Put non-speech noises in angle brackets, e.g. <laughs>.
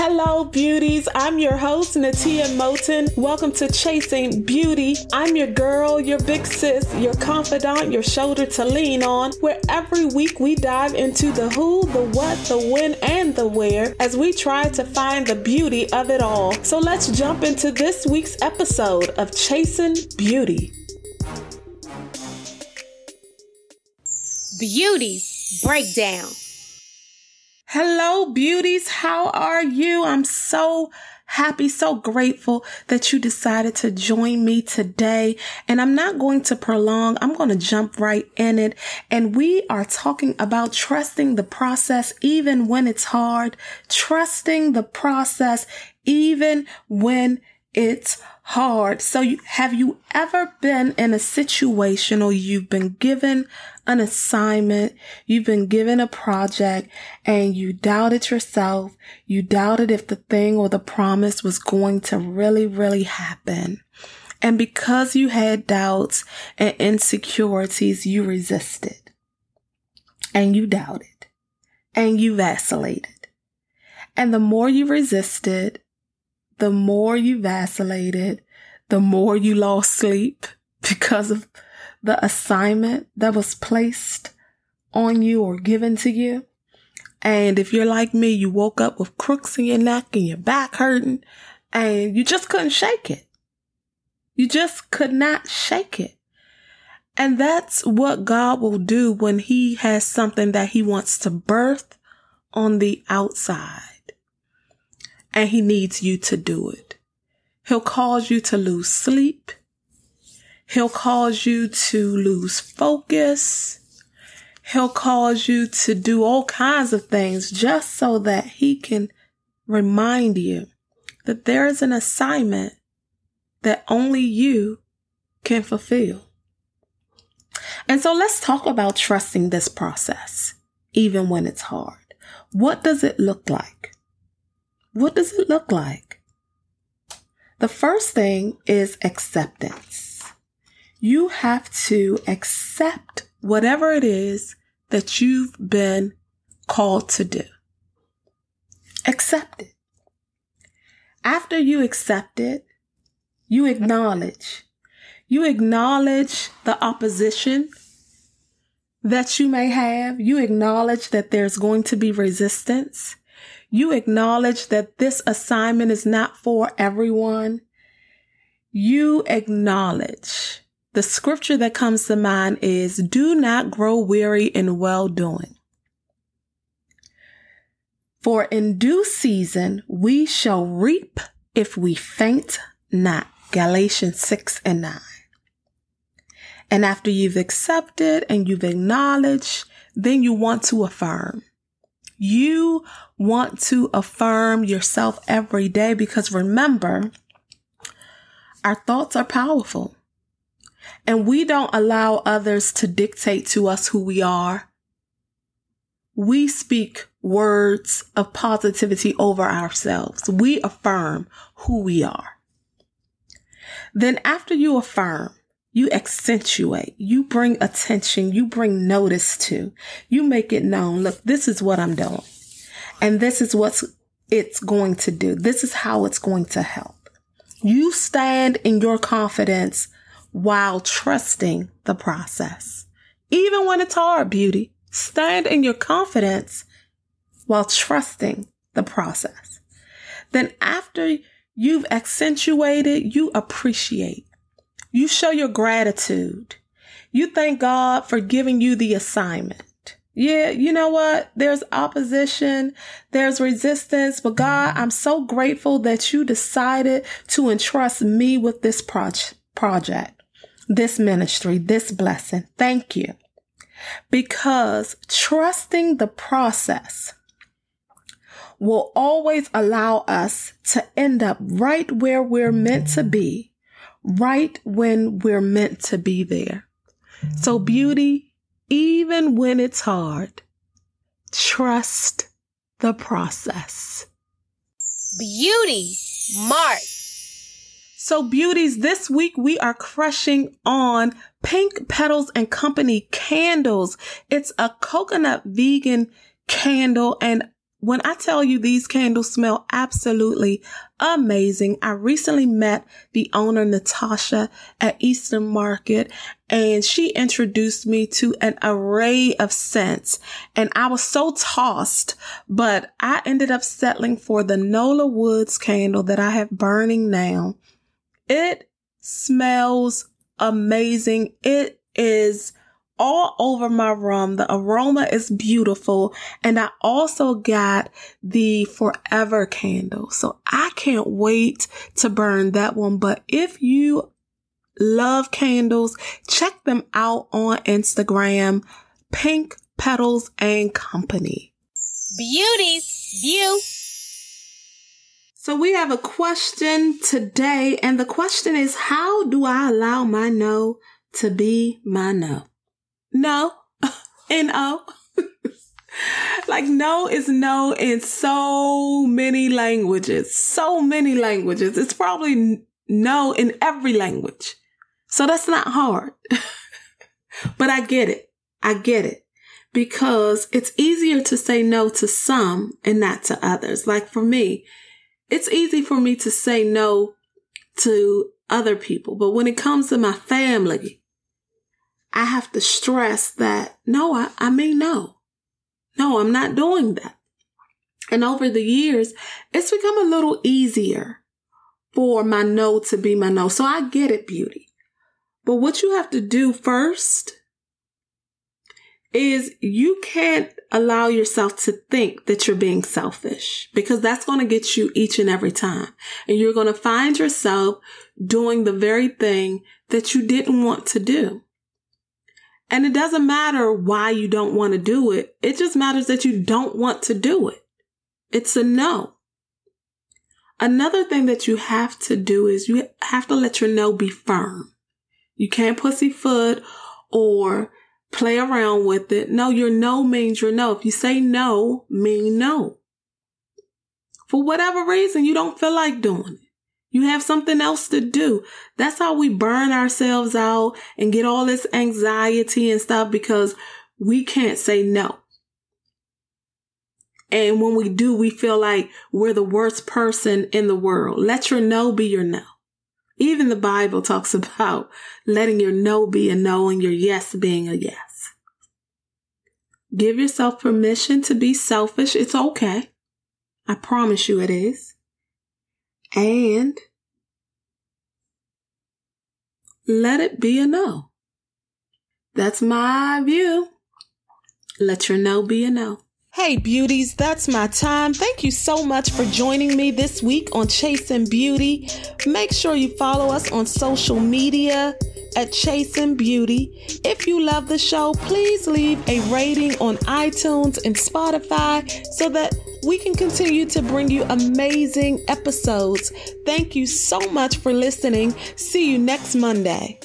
Hello, beauties. I'm your host, Natia Moten. Welcome to Chasing Beauty. I'm your girl, your big sis, your confidant, your shoulder to lean on, where every week we dive into the who, the what, the when, and the where as we try to find the beauty of it all. So let's jump into this week's episode of Chasing Beauty. Beauty Breakdown. Hello, beauties. How are you? I'm so happy, so grateful that you decided to join me today. And I'm not going to prolong. I'm going to jump right in it. And we are talking about trusting the process even when it's hard, trusting the process even when it's hard. So you, have you ever been in a situation or you've been given an assignment, you've been given a project and you doubted yourself. You doubted if the thing or the promise was going to really, really happen. And because you had doubts and insecurities, you resisted and you doubted and you vacillated. And the more you resisted, the more you vacillated, the more you lost sleep <laughs> because of the assignment that was placed on you or given to you. And if you're like me, you woke up with crooks in your neck and your back hurting and you just couldn't shake it. You just could not shake it. And that's what God will do when he has something that he wants to birth on the outside and he needs you to do it. He'll cause you to lose sleep. He'll cause you to lose focus. He'll cause you to do all kinds of things just so that he can remind you that there is an assignment that only you can fulfill. And so let's talk about trusting this process, even when it's hard. What does it look like? What does it look like? The first thing is acceptance. You have to accept whatever it is that you've been called to do. Accept it. After you accept it, you acknowledge. You acknowledge the opposition that you may have. You acknowledge that there's going to be resistance. You acknowledge that this assignment is not for everyone. You acknowledge the scripture that comes to mind is do not grow weary in well doing. For in due season we shall reap if we faint not. Galatians 6 and 9. And after you've accepted and you've acknowledged, then you want to affirm. You want to affirm yourself every day because remember, our thoughts are powerful and we don't allow others to dictate to us who we are. We speak words of positivity over ourselves. We affirm who we are. Then after you affirm, you accentuate, you bring attention, you bring notice to, you make it known. Look, this is what I'm doing. And this is what it's going to do. This is how it's going to help. You stand in your confidence while trusting the process. Even when it's hard, beauty, stand in your confidence while trusting the process. Then after you've accentuated, you appreciate you show your gratitude. You thank God for giving you the assignment. Yeah, you know what? There's opposition, there's resistance, but God, I'm so grateful that you decided to entrust me with this project, this ministry, this blessing. Thank you. Because trusting the process will always allow us to end up right where we're meant to be right when we're meant to be there. So, beauty, even when it's hard, trust the process. Beauty, Mark. So, beauties, this week we are crushing on Pink Petals and Company candles. It's a coconut vegan candle, and when I tell you these candles smell absolutely amazing, I recently met the owner, Natasha, at Eastern Market, and she introduced me to an array of scents. And I was so tossed, but I ended up settling for the Nola Woods candle that I have burning now. It smells amazing. It is all over my room. The aroma is beautiful. And I also got the forever candle. So I can't wait to burn that one. But if you love candles, check them out on Instagram, Pink Petals and Company. Beauties View. So we have a question today, and the question is How do I allow my no to be my no? No. <laughs> And N-O. like no is no in so many languages. So many languages. It's probably no in every language. So that's not hard. <laughs> but I get it. I get it. Because it's easier to say no to some and not to others. Like for me, it's easy for me to say no to other people. But when it comes to my family, I have to stress that no, I, I mean no. No, I'm not doing that. And over the years, it's become a little easier for my no to be my no. So I get it, beauty. But what you have to do first is you can't allow yourself to think that you're being selfish because that's going to get you each and every time. And you're going to find yourself doing the very thing that you didn't want to do. And it doesn't matter why you don't want to do it. It just matters that you don't want to do it. It's a no. Another thing that you have to do is you have to let your no be firm. You can't pussyfoot or play around with it. No, your no means your no. If you say no, mean no. For whatever reason, you don't feel like doing it. You have something else to do. That's how we burn ourselves out and get all this anxiety and stuff because we can't say no. And when we do, we feel like we're the worst person in the world. Let your no be your no. Even the Bible talks <laughs> about letting your no be a no and your yes being a yes. Give yourself permission to be selfish. It's okay. I promise you it is. And let it be a no. That's my view. Let your no be a no. Hey, beauties, that's my time. Thank you so much for joining me this week on Chasing Beauty. Make sure you follow us on social media at Chasing Beauty. If you love the show, please leave a rating on iTunes and Spotify so that we can continue to bring you amazing episodes. Thank you so much for listening. See you next Monday.